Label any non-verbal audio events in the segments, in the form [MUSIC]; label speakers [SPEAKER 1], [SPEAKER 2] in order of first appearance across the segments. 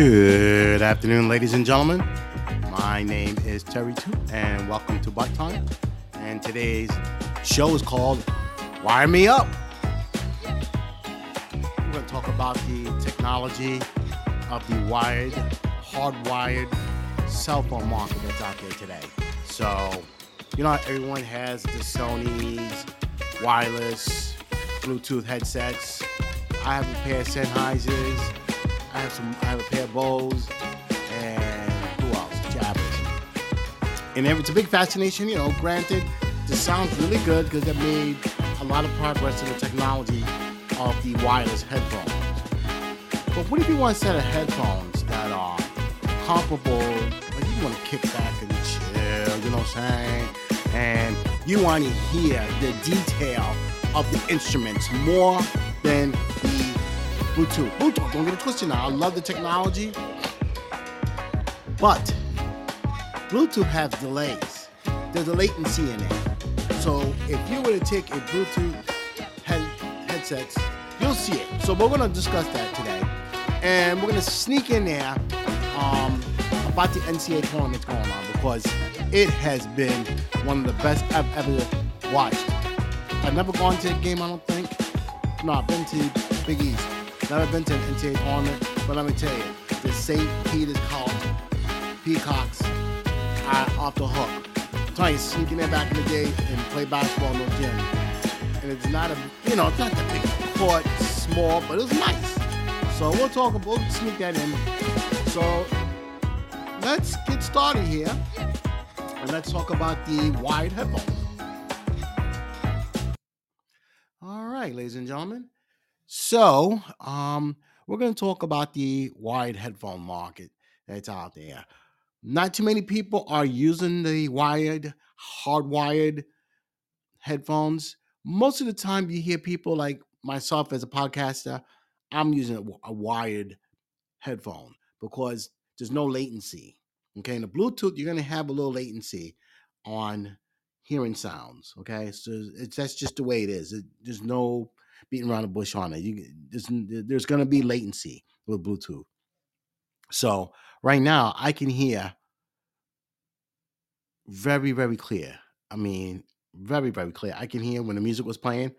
[SPEAKER 1] Good afternoon, ladies and gentlemen. My name is Terry Two, and welcome to Butt Time. And today's show is called Wire Me Up. We're going to talk about the technology of the wired, hardwired cell phone market that's out there today. So, you know, everyone has the Sony's wireless Bluetooth headsets. I have a pair of Sennheisers. I have some. I have a pair of Bose, and who else? Jabras. And it's a big fascination. You know, granted, this sounds really good because they made a lot of progress in the technology of the wireless headphones. But what if you want a set of headphones that are comparable? Like you want to kick back and chill. You know what I'm saying? And you want to hear the detail of the instruments more than Bluetooth. Bluetooth, don't get it twisted now. I love the technology. But Bluetooth has delays. There's a latency in it. So if you were to take a Bluetooth head, headsets, you'll see it. So we're going to discuss that today. And we're going to sneak in there um, about the NCAA tournament going on because it has been one of the best I've ever watched. I've never gone to a game, I don't think. No, I've been to Big East. Never been to an NCAA tournament, but let me tell you, the St. Peter's College Peacocks are off the hook. I'm telling you, sneaking in back in the day and play basketball in no gym. And it's not a, you know, it's not that big court, small, but it was nice. So we'll talk about, we'll sneak that in. So let's get started here. And let's talk about the wired headphones. All right, ladies and gentlemen. So, um, we're going to talk about the wired headphone market that's out there. Not too many people are using the wired, hardwired headphones. Most of the time, you hear people like myself as a podcaster, I'm using a, wired headphone because there's no latency. Okay, in the Bluetooth, you're going to have a little latency on hearing sounds. Okay, so it's that's just the way it is. It, there's no beating around the bush on it. You, there's there's going to be latency with Bluetooth. So right now, I can hear very very clear. I mean, very very clear. I can hear when the music was playing.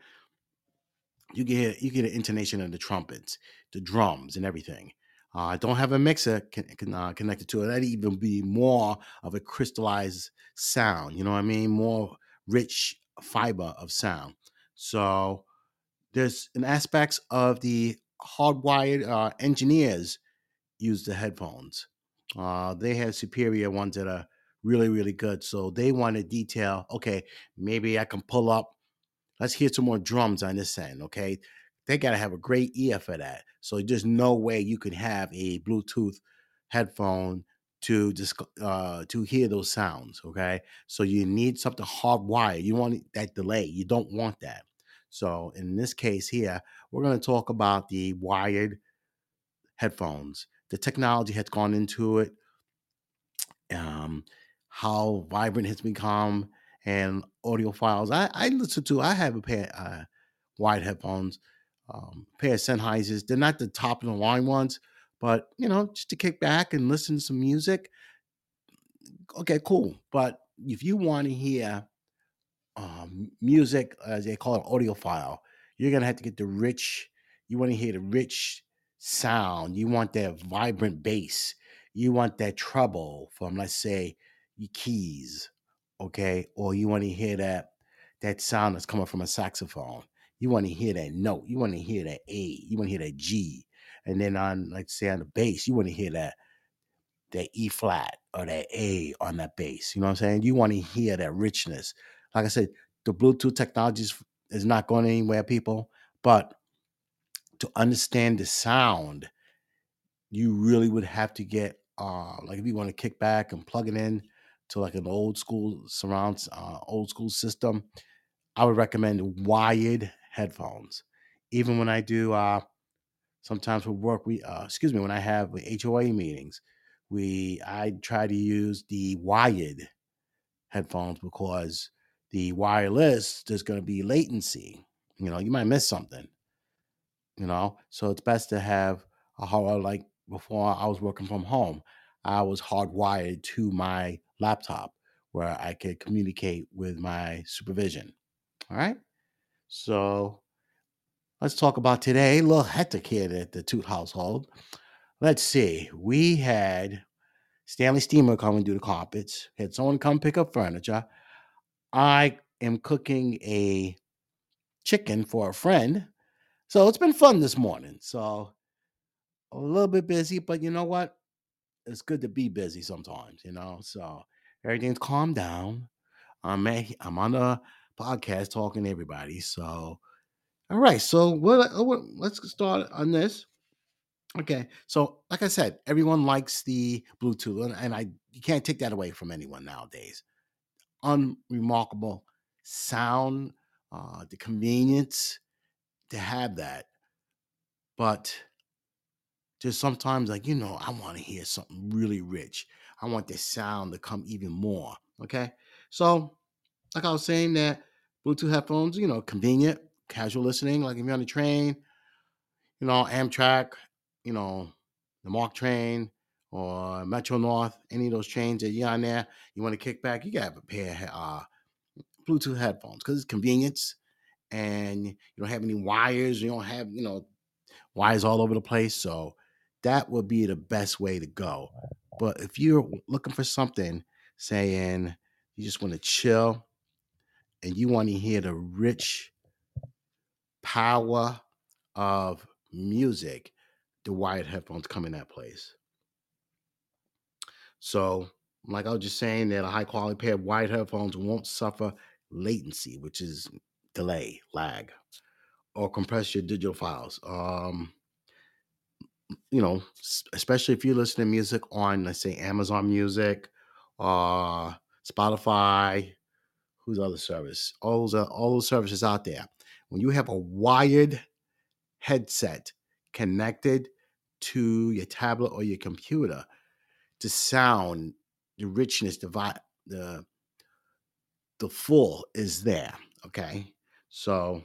[SPEAKER 1] You can hear you get an intonation of the trumpets, the drums, and everything. Uh, I don't have a mixer uh, connected to it. That'd even be more of a crystallized sound. You know what I mean? More rich fiber of sound. So there's an aspects of the hardwired uh, engineers use the headphones. Uh, they have superior ones that are really really good. So they want to detail. Okay, maybe I can pull up. Let's hear some more drums on this end. Okay, they got to have a great ear for that. So there's no way you could have a Bluetooth headphone to just uh, to hear those sounds. Okay, so you need something hardwired. You want that delay. You don't want that. So in this case here, we're going to talk about the wired headphones. The technology has gone into it. Um, how vibrant it's become and audiophiles. I, I listen to. I have a pair uh, wired headphones um, pair of Sennheisers. They're not the top of the line ones, but you know, just to kick back and listen to some music. Okay, cool. But if you want to hear um, music, as they call it, audiophile, you're gonna have to get the rich. You want to hear the rich sound. You want that vibrant bass. You want that treble from, let's say, your keys, okay, or you want to hear that that sound that's coming from a saxophone you want to hear that note. You want to hear that A. You want to hear that G. And then on, like say on the bass, you want to hear that that E flat or that A on that bass. You know what I'm saying? You want to hear that richness. Like I said, the Bluetooth technology is, not going anywhere, people. But to understand the sound, you really would have to get uh like if you want to kick back and plug it in to like an old school surround, uh, old school system, I would recommend wired headphones. Even when I do, uh, sometimes for work, we uh, excuse me, when I have HOA meetings, we I try to use the wired headphones because the wireless there's going to be latency. You know, you might miss something. You know, so it's best to have a hard like before I was working from home, I was hardwired to my laptop where I could communicate with my supervision. All right. So let's talk about today. A little hectic here at the Toot household. Let's see. We had Stanley Steamer come and do the carpets. Had someone come pick up furniture. I am cooking a chicken for a friend. So it's been fun this morning. So a little bit busy, but you know what? It's good to be busy sometimes, you know. So everything's calmed down. I'm at, I'm on the podcast talking to everybody. So all right, so what, oh, what let's start on this. Okay, so like I said, everyone likes the Bluetooth, and I you can't take that away from anyone nowadays. Unremarkable sound, uh, the convenience to have that, but just sometimes like you know i want to hear something really rich. I want the sound to come even more okay? So like i was saying that bluetooth headphones you know convenient casual listening like if you're on the train you know amtrak you know the MARC train or metro north any of those trains that you're on there you want to kick back you got to have a pair of uh, bluetooth headphones because it's convenience and you don't have any wires you don't have you know wires all over the place so that would be the best way to go. But if you're looking for something saying you just want to chill and you want to hear the rich power of music, the wired headphones come in that place. So, like I was just saying, that a high quality pair of wired headphones won't suffer latency, which is delay, lag, or compress your digital files. Um, you know, especially if you listen to music on, let's say, Amazon Music, uh, Spotify, who's other service? All those, all those services out there. When you have a wired headset connected to your tablet or your computer, the sound, the richness, the the the full is there. Okay, so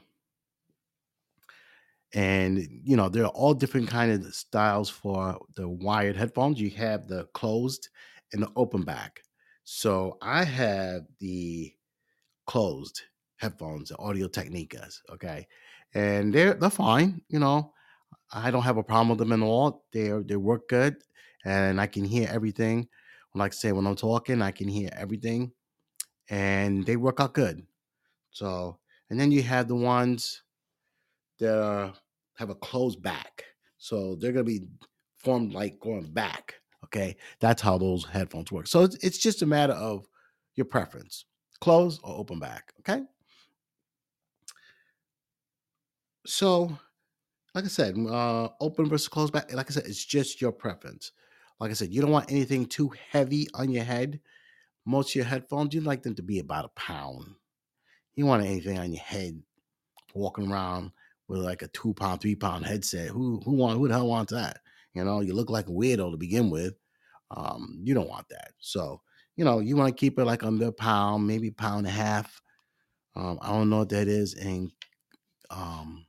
[SPEAKER 1] and you know there are all different kind of styles for the wired headphones. You have the closed and the open back. So i have the closed headphones the audio technicas okay? And they're they're fine you know? I don't have a problem with them at all. They they work good and i can hear everything like I say when i'm talking i can hear everything and they work out good so and then you have the ones that are have a closed back. So they're to be formed like going back. Okay. That's how those headphones work. So it's, it's just a matter of your preference closed or open back. Okay. So, like I said, uh, open versus closed back, like I said, it's just your preference. Like I said, you don't want anything too heavy on your head. Most of your headphones, you like them to be about a pound. You want anything on your head walking around with like a two pound, three pound headset. Who who want who the hell wants that? You know, you look like a weirdo to begin with. Um, you don't want that. So, you know, you want to keep it like under a pound, maybe pound and a half. Um, I don't know what that is in um,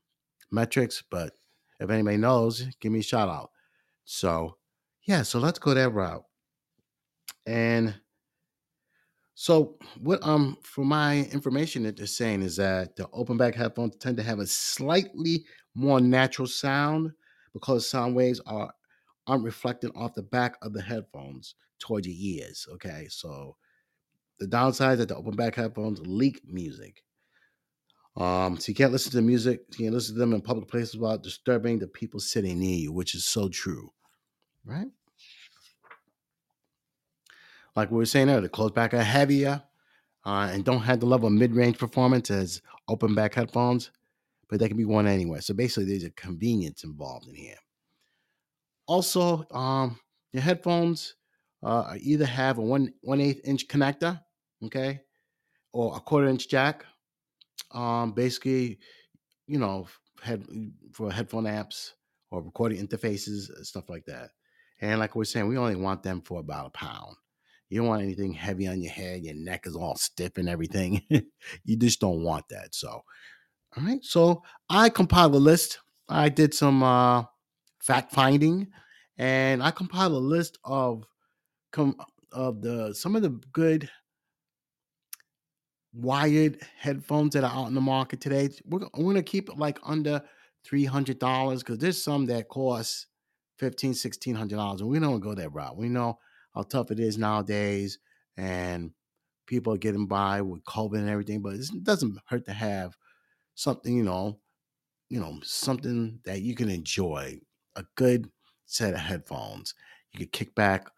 [SPEAKER 1] metrics, but if anybody knows, give me a shout out. So, yeah, so let's go that route. And so what um for my information that they're saying is that the open back headphones tend to have a slightly more natural sound because sound waves are aren't reflecting off the back of the headphones toward your ears. Okay, so the downside is that the open back headphones leak music. Um, so you can't listen to music, you can't listen to them in public places without disturbing the people sitting near you, which is so true, right? like we were saying earlier, the closed back are heavier uh, and don't have the level of mid-range performance as open back headphones, but they can be worn anywhere. So basically, there's a convenience involved in here. Also, um, your headphones uh, either have a one one eighth inch connector, okay, or a quarter inch jack. Um, basically, you know, head for headphone apps or recording interfaces, stuff like that. And like we we're saying, we only want them for about a pound. You don't want anything heavy on your head. Your neck is all stiff and everything. [LAUGHS] you just don't want that. So, all right. So I compiled a list. I did some uh, fact finding, and I compiled a list of com- of the some of the good wired headphones that are out in the market today. We're, we're to keep it like under $300 because there's some that cost $1,500, $1,600. And we don't go that route. We know how tough it is nowadays and people are getting by with COVID and everything, but it doesn't hurt to have something, you know, you know, something that you can enjoy, a good set of headphones. You can kick back,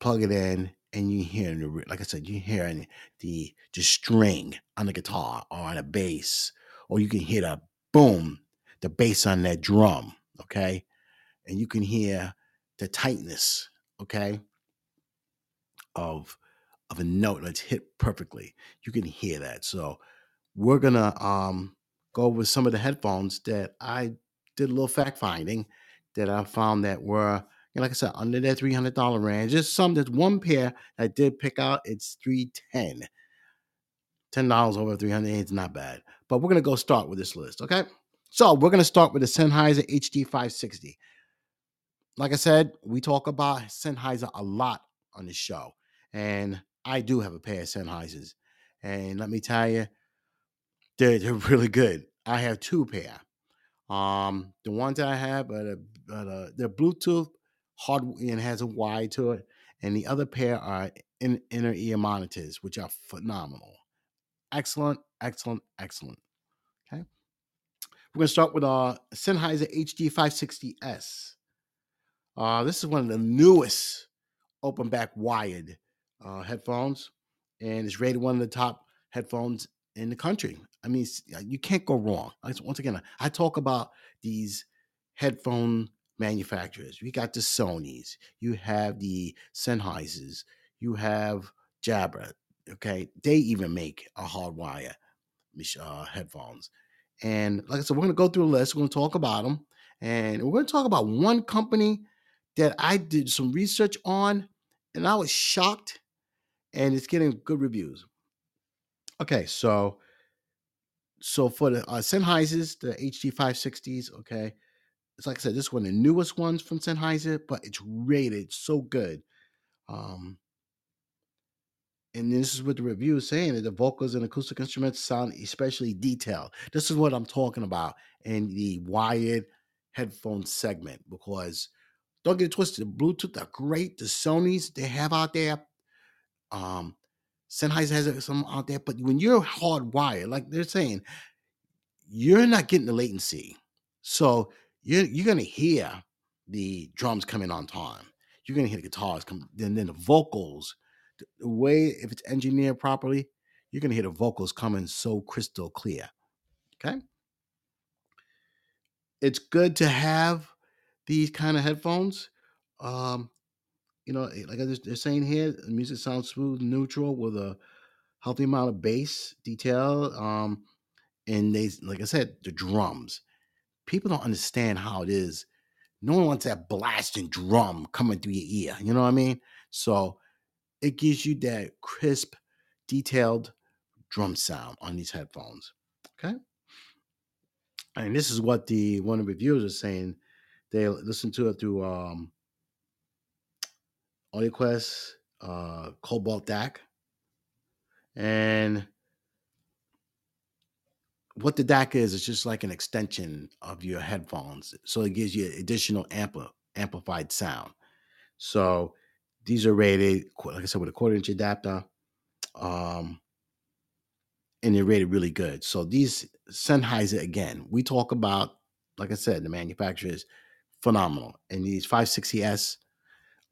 [SPEAKER 1] plug it in, and you hear like I said, you hear the the string on the guitar or on a bass, or you can hear the boom, the bass on that drum, okay, and you can hear the tightness, okay, of of a note that's hit perfectly. You can hear that. So we're gonna um go with some of the headphones that I did a little fact finding that I found that were like I said, under that three hundred dollar range. Just some. There's one pair I did pick out. It's three ten. Ten dollars over three hundred. It's not bad. But we're gonna go start with this list. Okay. So we're gonna start with the Sennheiser HD 560. Like I said, we talk about Sennheiser a lot on this show, and I do have a pair of Sennheisers, and let me tell you, they're, they're [LAUGHS] really good. I have two pair. Um, the ones that I have, uh, but uh, they're Bluetooth hard and has a to it, and the other pair are in, inner ear monitors, which are phenomenal. Excellent, excellent, excellent. Okay. We're going to start with our Sennheiser HD560S. Uh, this is one of the newest open back wired uh, headphones, and it's rated one of the top headphones in the country. I mean, you can't go wrong. Once again, I talk about these headphone manufacturers. We got the Sony's, you have the Sennheisers, you have Jabra. Okay, they even make a hardwire uh, headphones. And like I said, we're going to go through a list. We're going to talk about them, and we're going to talk about one company that I did some research on, and I was shocked, and it's getting good reviews. Okay, so so for the uh, Sennheisers, the HD 560s, okay, it's like I said, this is one the newest ones from Sennheiser, but it's rated so good. Um, and this is what the review is saying that the vocals and acoustic instruments sound especially detailed. This is what I'm talking about in the wired headphone segment because don't get it twisted. The Bluetooth are great. The Sony's they have out there. Um, Sennheiser has some out there, but when you're hardwired, like they're saying, you're not getting the latency. So you're you're gonna hear the drums coming on time. You're gonna hear the guitars come, then then the vocals. The way if it's engineered properly, you're gonna hear the vocals coming so crystal clear. Okay. It's good to have these kind of headphones. Um, you know, eh, like they're saying here, the music sounds smooth, neutral with a healthy amount of bass detail. Um, and they, like I said, the drums people don't understand how it is. No one wants that blasting drum coming through your ear. You know what I mean? So it gives you that crisp, detailed drum sound on these headphones. Okay. And this is what the one of the reviewers are saying. They listen to it through um AudioQuest, uh, Cobalt DAC, and what the DAC is, it's just like an extension of your headphones. So it gives you additional ampli- amplified sound. So these are rated, like I said, with a quarter inch adapter. Um, and they're rated really good. So these Sennheiser, again, we talk about, like I said, the manufacturer is phenomenal. And these 560S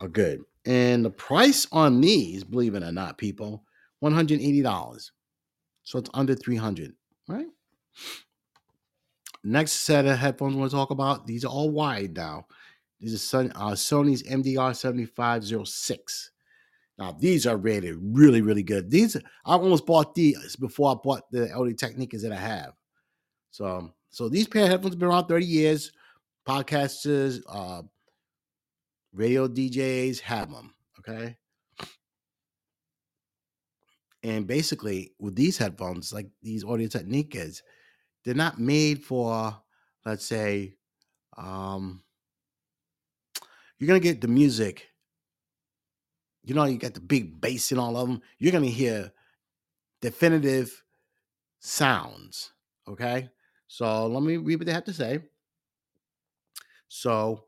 [SPEAKER 1] are good. And the price on these, believe it or not, people, $180. So it's under 300 right? Next set of headphones we want to talk about. These are all wide now. These are uh, Sony's MDR 7506. Now, these are rated really, really good. These I almost bought these before I bought the Audio Technicas that I have. So, so these pair of headphones have been around 30 years. Podcasters, uh, radio DJs have them. Okay. And basically, with these headphones, like these Audio Technicas, they're not made for, let's say, um, you're gonna get the music. You know, you got the big bass in all of them. You're gonna hear definitive sounds. Okay, so let me read what they have to say. So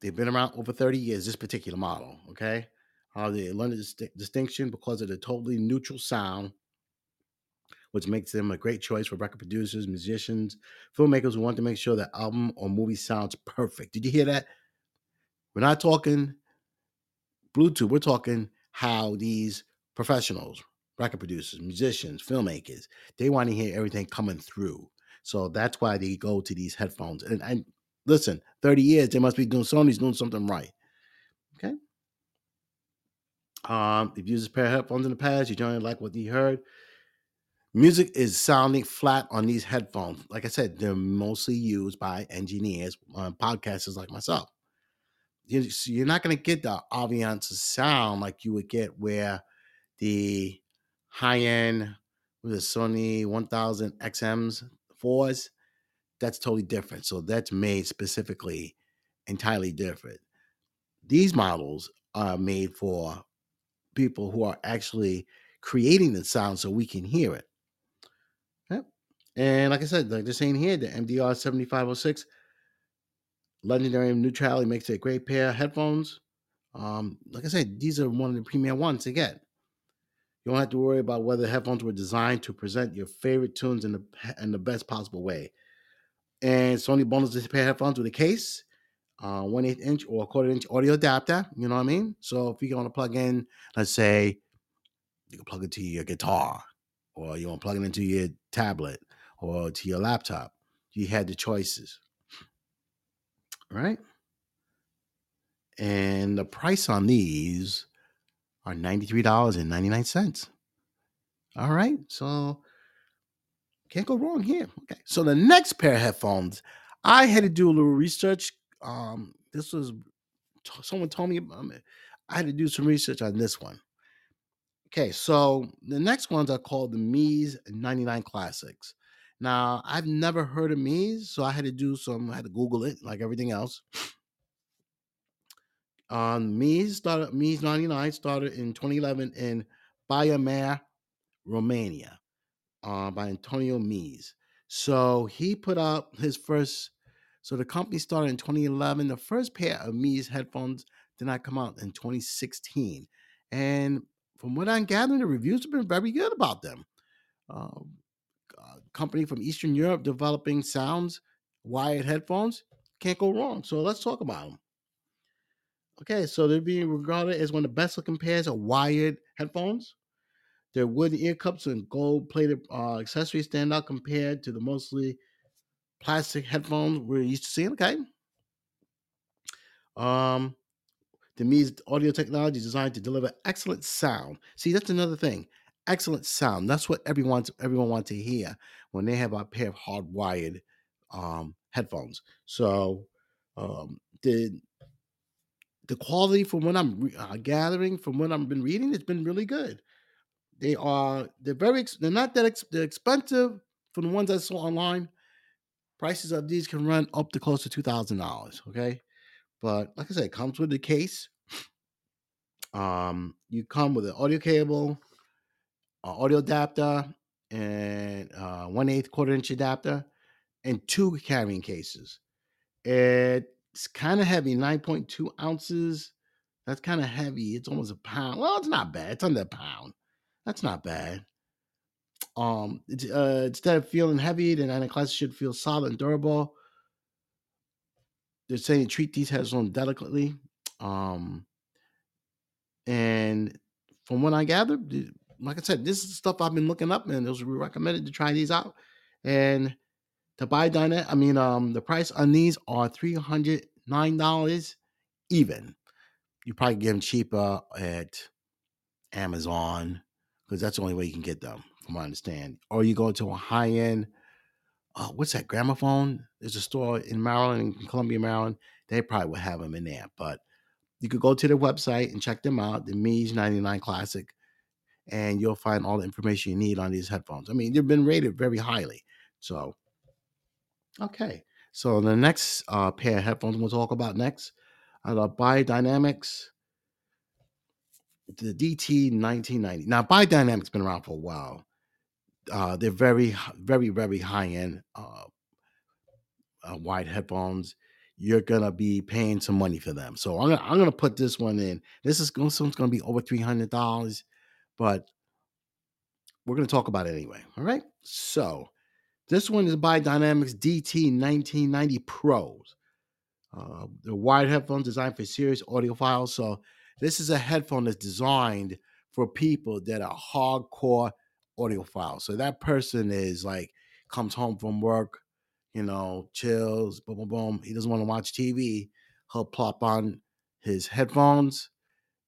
[SPEAKER 1] they've been around over 30 years. This particular model. Okay, uh, they learned the distinction because of the totally neutral sound which makes them a great choice for record producers, musicians, filmmakers who want to make sure the album or movie sounds perfect. Did you hear that? We're not talking Bluetooth, we're talking how these professionals, record producers, musicians, filmmakers, they want to hear everything coming through. So that's why they go to these headphones. And, and listen, 30 years, they must be doing Sony's doing something right. Okay. Um, if you used a pair of headphones in the past, you don't like what you heard, Music is sounding flat on these headphones. Like I said, they're mostly used by engineers, um, podcasters like myself. So you're not going to get the ambiance sound like you would get where the high end with the Sony 1000 XMs fours. That's totally different. So that's made specifically entirely different. These models are made for people who are actually creating the sound so we can hear it. And like I said, like they're saying here, the MDR 7506 legendary neutrality makes a great pair of headphones. Um, like I said, these are one of the premier ones to get. You don't have to worry about whether headphones were designed to present your favorite tunes in the in the best possible way. And Sony bundles this pair of headphones with a case, uh, one eighth inch or a quarter inch audio adapter. You know what I mean? So if you want to plug in, let's say, you can plug it to your guitar, or you want to plug it into your tablet, or to your laptop. You had the choices, right? And the price on these are $93.99. All right. So can't go wrong here. Okay. So the next pair of headphones, I had to do a little research. Um, this was someone told me about it. I had to do some research on this one. Okay, so the next ones are called the Meze 99 Classics. Now, I've never heard of Meze, so I had to do some, I had to Google it like everything else. Um, Meze started, Meze 99 started in 2011 in Baia Romania, uh, by Antonio Meze. So he put out his first, so the company started in 2011. The first pair of Meze headphones did not come out in 2016. And from what I'm gathering, the reviews have been very good about them. Um, company from Eastern Europe developing sounds, wired headphones. Can't go wrong. So let's talk about them. Okay, so they're being regarded as one of the best looking pairs of wired headphones. Their wooden ear cups and gold plated uh, accessories stand out compared to the mostly plastic headphones we're used to seeing. Okay. Um, the Meze audio technology is designed to deliver excellent sound. See, that's another thing excellent sound. That's what everyone everyone wants to hear when they have a pair of hardwired um, headphones. So um, the the quality from what I'm uh, gathering from what I've been reading, it's been really good. They are they're very they're not that ex- they're expensive from the ones I saw online. Prices of these can run up to close to two thousand dollars. Okay, but like I said, it comes with the case. Um, you come with an audio cable, an audio adapter and uh, one eighth quarter inch adapter and two carrying cases. It's kind of heavy, 9.2 ounces. That's kind of heavy. It's almost a pound. Well, it's not bad. It's under a pound. That's not bad. Um, uh, instead of feeling heavy, the nine should feel solid and durable. They're saying treat these headphones delicately. Um, and from what I gathered, like I said, this is stuff I've been looking up, and it was recommended to try these out. And to buy Dynet, I mean, um, the price on these are three hundred nine dollars even. You probably get them cheaper at Amazon because that's the only way you can get them, from what I understand. Or you go to a high end. Uh, what's that? Gramophone. There's a store in Maryland, in Columbia, Maryland. They probably would have them in there, but you could go to their website and check them out. The Meze 99 Classic and you'll find all the information you need on these headphones. I mean, they've been rated very highly. So, okay. So the next uh, pair of headphones we'll talk about next are the Beyerdynamics, the DT 1990. Now, Beyerdynamics been around for a while. Uh, they're very, very, very high end uh, uh, wide headphones. You're gonna be paying some money for them. So I'm gonna, I'm gonna put this one in. This is gonna be over three hundred dollars, but we're gonna talk about it anyway. All right. So this one is Beyerdynamics DT 1990 Pros. Uh, the wide headphones designed for serious audiophiles. So this is a headphone that's designed for people that are hardcore audiophiles. So that person is like comes home from work, you know, chills, boom, boom, boom. He doesn't want to watch TV. He'll plop on his headphones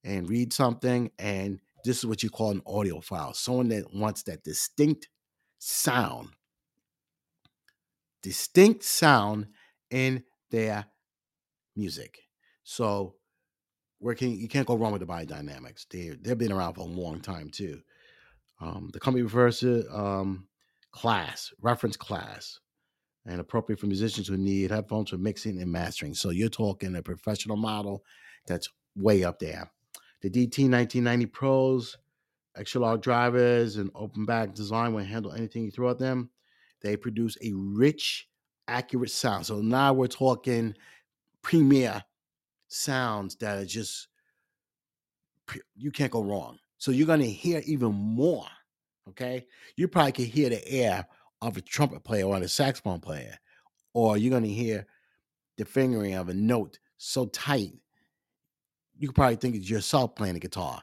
[SPEAKER 1] and read something. And this is what you call an audiophile. Someone that wants that distinct sound, distinct sound in their music. So working, you can't go wrong with the Beyerdynamics. They they've been around for a long time too. Um, the company refers to um, class, reference class, and appropriate for musicians who need headphones for mixing and mastering. So you're talking a professional model that's way up there. The DT 1990 Pros, extra large drivers, and open back design will handle anything you throw at them. They produce a rich, accurate sound. So now we're talking premier sounds that are just you can't go wrong. So you're going to hear even more. Okay, you probably can hear the air of a trumpet player or a saxophone player, or you're going to hear the fingering of a note so tight you could probably think it's yourself playing the guitar.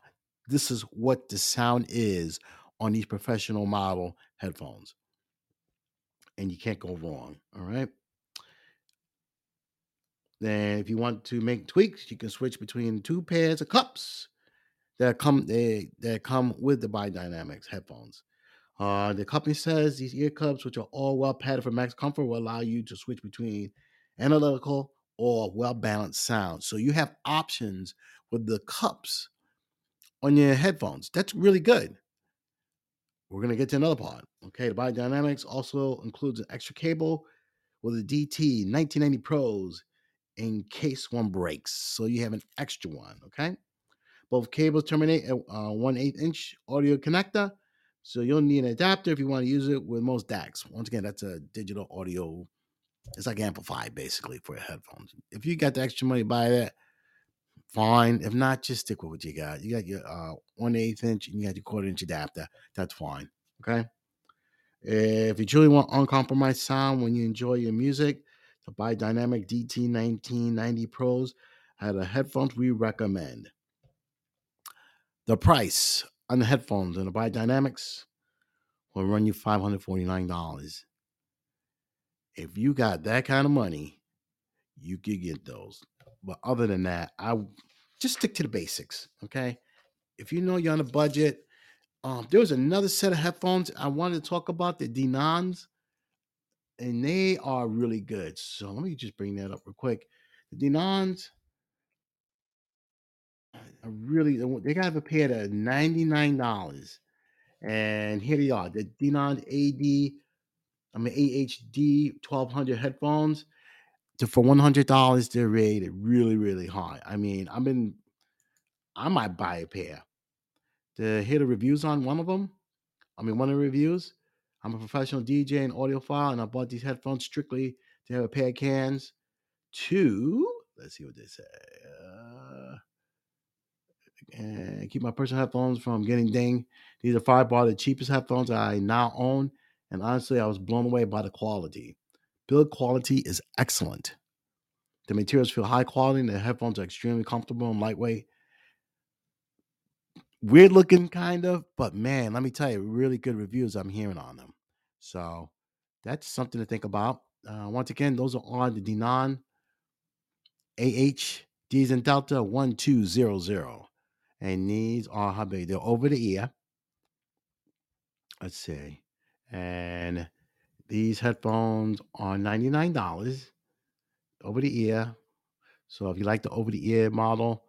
[SPEAKER 1] This is what the sound is on these professional model headphones, and you can't go wrong. All right. Then, if you want to make tweaks, you can switch between two pairs of cups that come they that come with the Beyerdynamics headphones. Uh, the company says these ear cups, which are all well padded for max comfort, will allow you to switch between analytical or well balanced sound. So you have options with the cups on your headphones. That's really good. We're gonna get to another part. Okay, the Beyerdynamics also includes an extra cable with a DT 1990 Pros in case one breaks. So you have an extra one. Okay. Both cables terminate at uh, 1 8 inch audio connector. So you'll need an adapter if you want to use it with most DACs. Once again, that's a digital audio. It's like amplified basically for headphones. If you got the extra money, buy that. Fine. If not, just stick with what you got. You got your uh, 1 8 inch and you got your quarter inch adapter. That's fine. Okay. If you truly want uncompromised sound when you enjoy your music, the Beyerdynamic DT 1990 Pros are the headphones we recommend. The price on the headphones and the Beyerdynamics will run you $549. If you got that kind of money, you could get those. But other than that, I just stick to the basics. Okay. If you know you're on a budget, um, there was another set of headphones I wanted to talk about, the Denons, and they are really good. So let me just bring that up real quick. The Denons, are really they got a pair at ninety nine dollars, and here they are, the Denon AD, I mean AHD twelve hundred headphones. To, for one hundred dollars, they're rated really really high. I mean, I've been, I might buy a pair. To hear the reviews on one of them, I mean one of the reviews. I'm a professional DJ and audiophile, and I bought these headphones strictly to have a pair of cans. To let's see what they say. Uh, and keep my personal headphones from getting dinged. These are five bar the cheapest headphones I now own, and honestly, I was blown away by the quality. Build quality is excellent. The materials feel high quality, and the headphones are extremely comfortable and lightweight. Weird looking, kind of, but man, let me tell you, really good reviews I'm hearing on them. So that's something to think about. Uh, once again, those are on the Denon AH D's and Delta 1200 and these are how they're over the ear. Let's see, and these headphones are ninety nine dollars over the ear. So if you like the over the ear model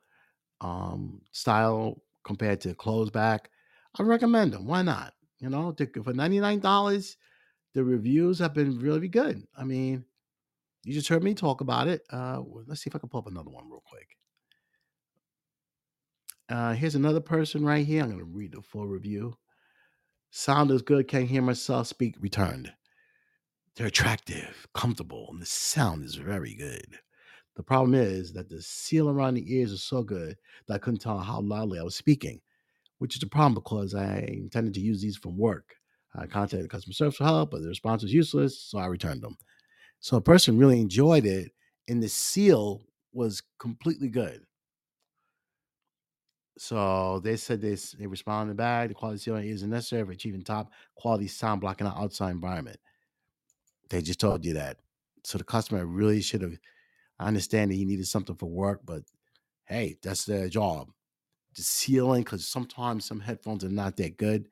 [SPEAKER 1] um, style compared to closed back, I recommend them. Why not? You know, for ninety nine dollars, the reviews have been really good. I mean, You just heard me talk about it. Uh, let's see if I can pull up another one real quick. Uh, here's another person right here. I'm going to read the full review. Sound is good. Can't hear myself speak. Returned. They're attractive, comfortable, and the sound is very good. The problem is that the seal around the ears is so good that I couldn't tell how loudly I was speaking, which is a problem because I intended to use these from work. I contacted customer service for help, but the response was useless, so I returned them. So a person really enjoyed it, and the seal was completely good. So they said they, they responded back. The quality seal isn't necessary for achieving top quality sound blocking out outside environment. They just told you that. So the customer really should have. I understand that he needed something for work, but hey, that's their job. The sealing, because sometimes some headphones are not that good,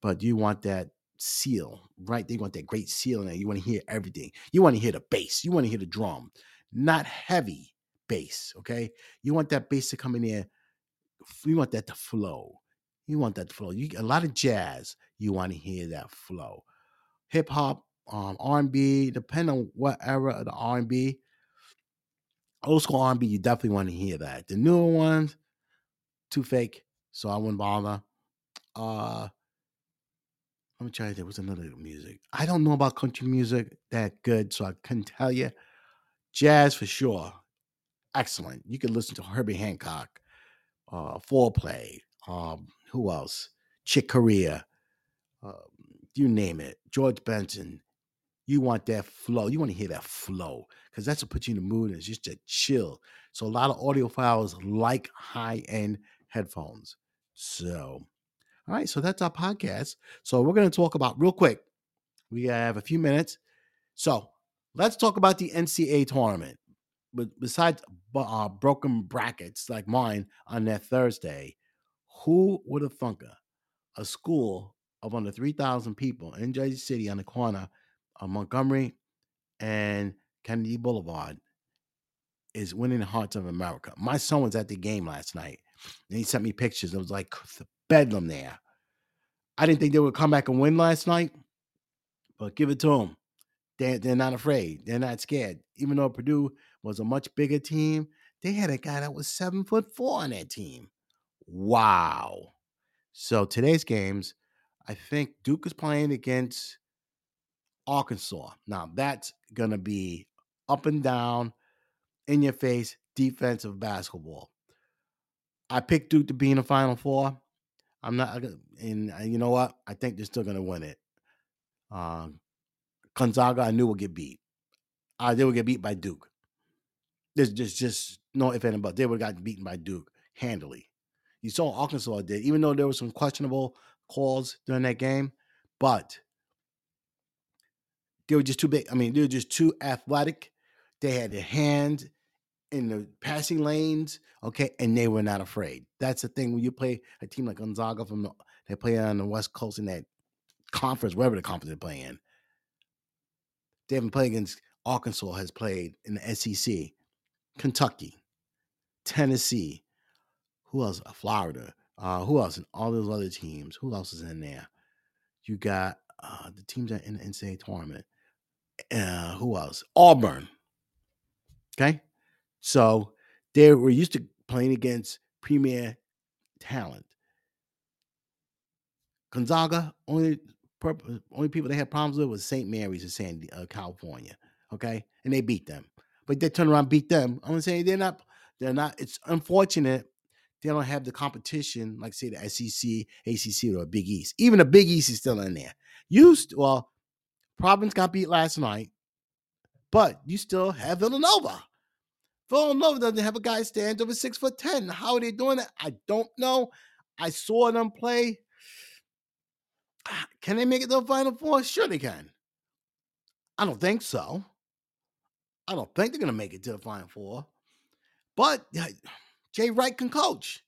[SPEAKER 1] but you want that seal, right? They want that great seal. You want to hear everything. You want to hear the bass. You want to hear the drum, not heavy bass. Okay, you want that bass to come in there. You want that to flow. You want that to flow. You a lot of jazz. You want to hear that flow. Hip hop, um, R&B, depending on what era of the R&B. Old school R&B, you definitely want to hear that. The newer ones, too fake, so I wouldn't bother. Uh, let me try to think. What's another music? I don't know about country music that good, so I couldn't tell you. Jazz for sure, excellent. You can listen to Herbie Hancock, uh, Fourplay. Um, who else? Chick Corea. Uh, you name it. George Benson. You want that flow. You want to hear that flow because that's what puts you in the mood. It's just a chill. So a lot of audiophiles like high end headphones. So, all right. So that's our podcast. So we're going to talk about real quick. We have a few minutes. So let's talk about the NCAA tournament. But besides uh, broken brackets like mine on that Thursday, who would have thunk a school of under 3,000 people in Jersey City on the corner of Montgomery and Kennedy Boulevard is winning the hearts of America. My son was at the game last night and he sent me pictures. It was like the bedlam there. I didn't think they would come back and win last night, but give it to them. They, they're not afraid. They're not scared. Even though Purdue was a much bigger team, they had a guy that was seven foot four on that team. Wow. So today's games, I think Duke is playing against Arkansas. Now that's gonna be up and down, in your face defensive basketball. I picked Duke to be in the Final Four. I'm not, and you know what? I think they're still gonna win it. Um, Gonzaga, I knew would get beat. Uh, they would get beat by Duke. There's just just no if and but they would have gotten beaten by Duke handily. You saw Arkansas did, even though there were some questionable calls during that game, but they were just too big. I mean, they were just too athletic. They had their hands in the passing lanes, okay, and they were not afraid. That's the thing when you play a team like Gonzaga from the, they play on the West Coast in that conference, wherever the conference they're playing. They haven't played against Arkansas has played in the SEC, Kentucky, Tennessee, who else? Uh, Florida. Uh, who else? And all those other teams. Who else is in there? You got uh, the teams that in the NCAA tournament. Uh, who else? Auburn. Okay. So they were used to playing against premier talent. Gonzaga, only only people they had problems with was St. Mary's in San uh, California. Okay. And they beat them. But they turn around beat them. I'm saying they're not, they're not, it's unfortunate they don't have the competition like say the SEC, ACC, or Big East. Even the Big East is still in there. Used well, Providence got beat last night, but you still have Villanova. Villanova doesn't have a guy stand over six foot ten. How are they doing it? I don't know. I saw them play. Ah, can they make it to the final four? Sure they can. I don't think so. I don't think they're gonna make it to the final four. But Jay Wright can coach.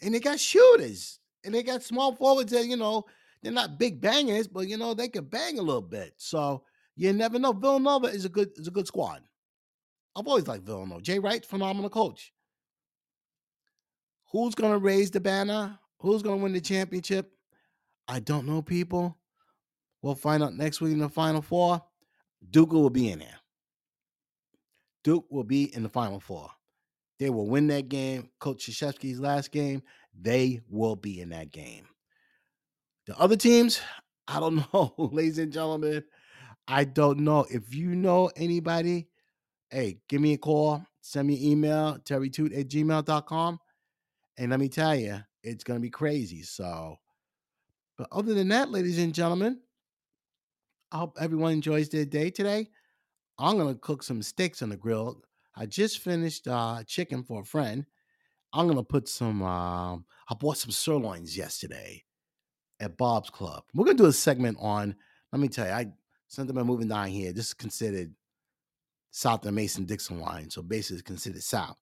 [SPEAKER 1] And they got shooters. And they got small forwards that, you know, they're not big bangers, but you know, they can bang a little bit. So you never know. Villanova is a good is a good squad. I've always liked Villanova. Jay Wright, phenomenal coach. Who's gonna raise the banner? Who's gonna win the championship? I don't know, people. We'll find out next week in the final four. Duke will be in there. Duke will be in the Final Four. They will win that game. Coach Krzyzewski's last game, they will be in that game. The other teams, I don't [LAUGHS] know, ladies and gentlemen. I don't know. If you know anybody, hey, give me a call, send me an email, terrytoot at gmail.com. And let me tell you, it's going to be crazy. So, but other than that, ladies and gentlemen, I hope everyone enjoys their day today. I'm going to cook some steaks on the grill. I just finished uh, chicken for a friend. I'm going to put some, um, I bought some sirloins yesterday at Bob's Club. We're to do a segment on, let me tell you, I since I'm moving down here, this is considered south of Mason Dixon line. So basically it's considered south.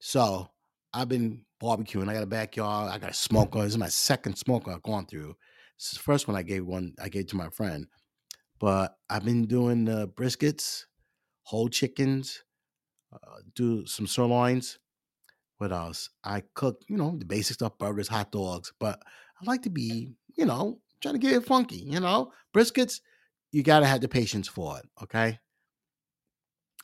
[SPEAKER 1] So I've been barbecuing. I got a backyard. I got a smoker. This is my second smoker I've gone through. This is the first one I gave one I gave to my friend. But I've been doing the briskets, whole chickens, uh, do some sirloins. What else? I cook, you know, the basic stuff, burgers, hot dogs. But I like to be, you know, trying to get it funky, you know. Briskets, you gotta have the patience for it, okay?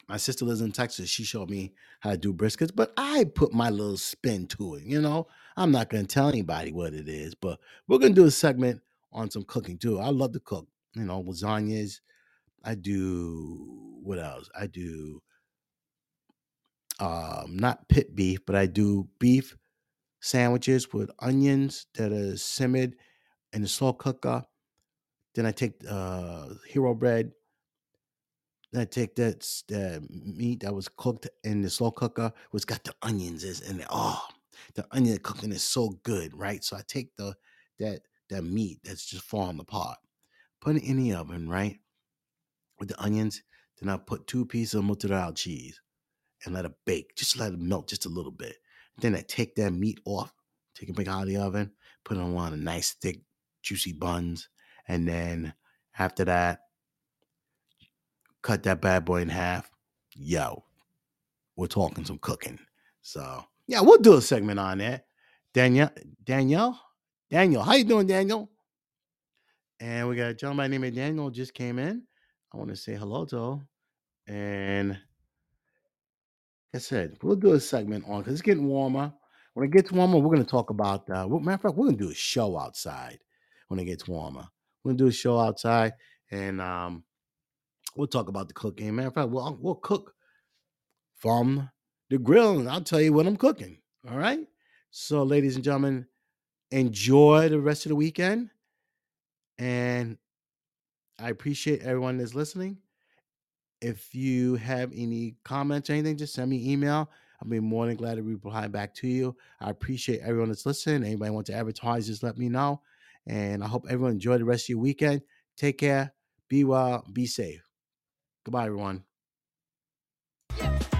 [SPEAKER 1] My sister lives in Texas. She showed me how to do briskets, but I put my little spin to it. You know, I'm not to tell anybody what it is, but we're to do a segment on some cooking too. I love to cook. You know, lasagnas. I do what else? I do um not pit beef, but I do beef sandwiches with onions that are simmered in the slow cooker. Then I take uh hero bread, then I take that that meat that was cooked in the slow cooker, which got the onions is in it. Oh, the onion cooking is so good, right? So I take the that that meat that's just falling apart, put it in the oven, right, with the onions. Then I put two pieces of mozzarella cheese and let it bake. Just let it melt just a little bit. Then I take that meat off, take it back out of the oven, put it on one of the nice thick, juicy buns, and then after that, cut that bad boy in half. Yo, we're talking some cooking. So yeah, we'll do a segment on that. Danielle, Danielle, Daniel, how you doing, Daniel? And we got a gentleman named Daniel just came in. I want to say hello to him. And I said, we'll do a segment on because it's getting warmer. When it gets warmer, we're going to talk about. Uh, matter of fact, we're going to do a show outside when it gets warmer. We're going to do a show outside, and um, we'll talk about the cooking. Matter of fact, we'll we'll cook from the grill, and I'll tell you what I'm cooking. All right. So, ladies and gentlemen, enjoy the rest of the weekend, and I appreciate everyone that's listening if you have any comments or anything, just send me email. I'll be more than glad to reply back to you. I appreciate everyone that's listening. Anybody want to advertise, just let me know. And I hope everyone enjoy the rest of your weekend. Take care. Be well. Be safe. Goodbye, everyone. Yeah.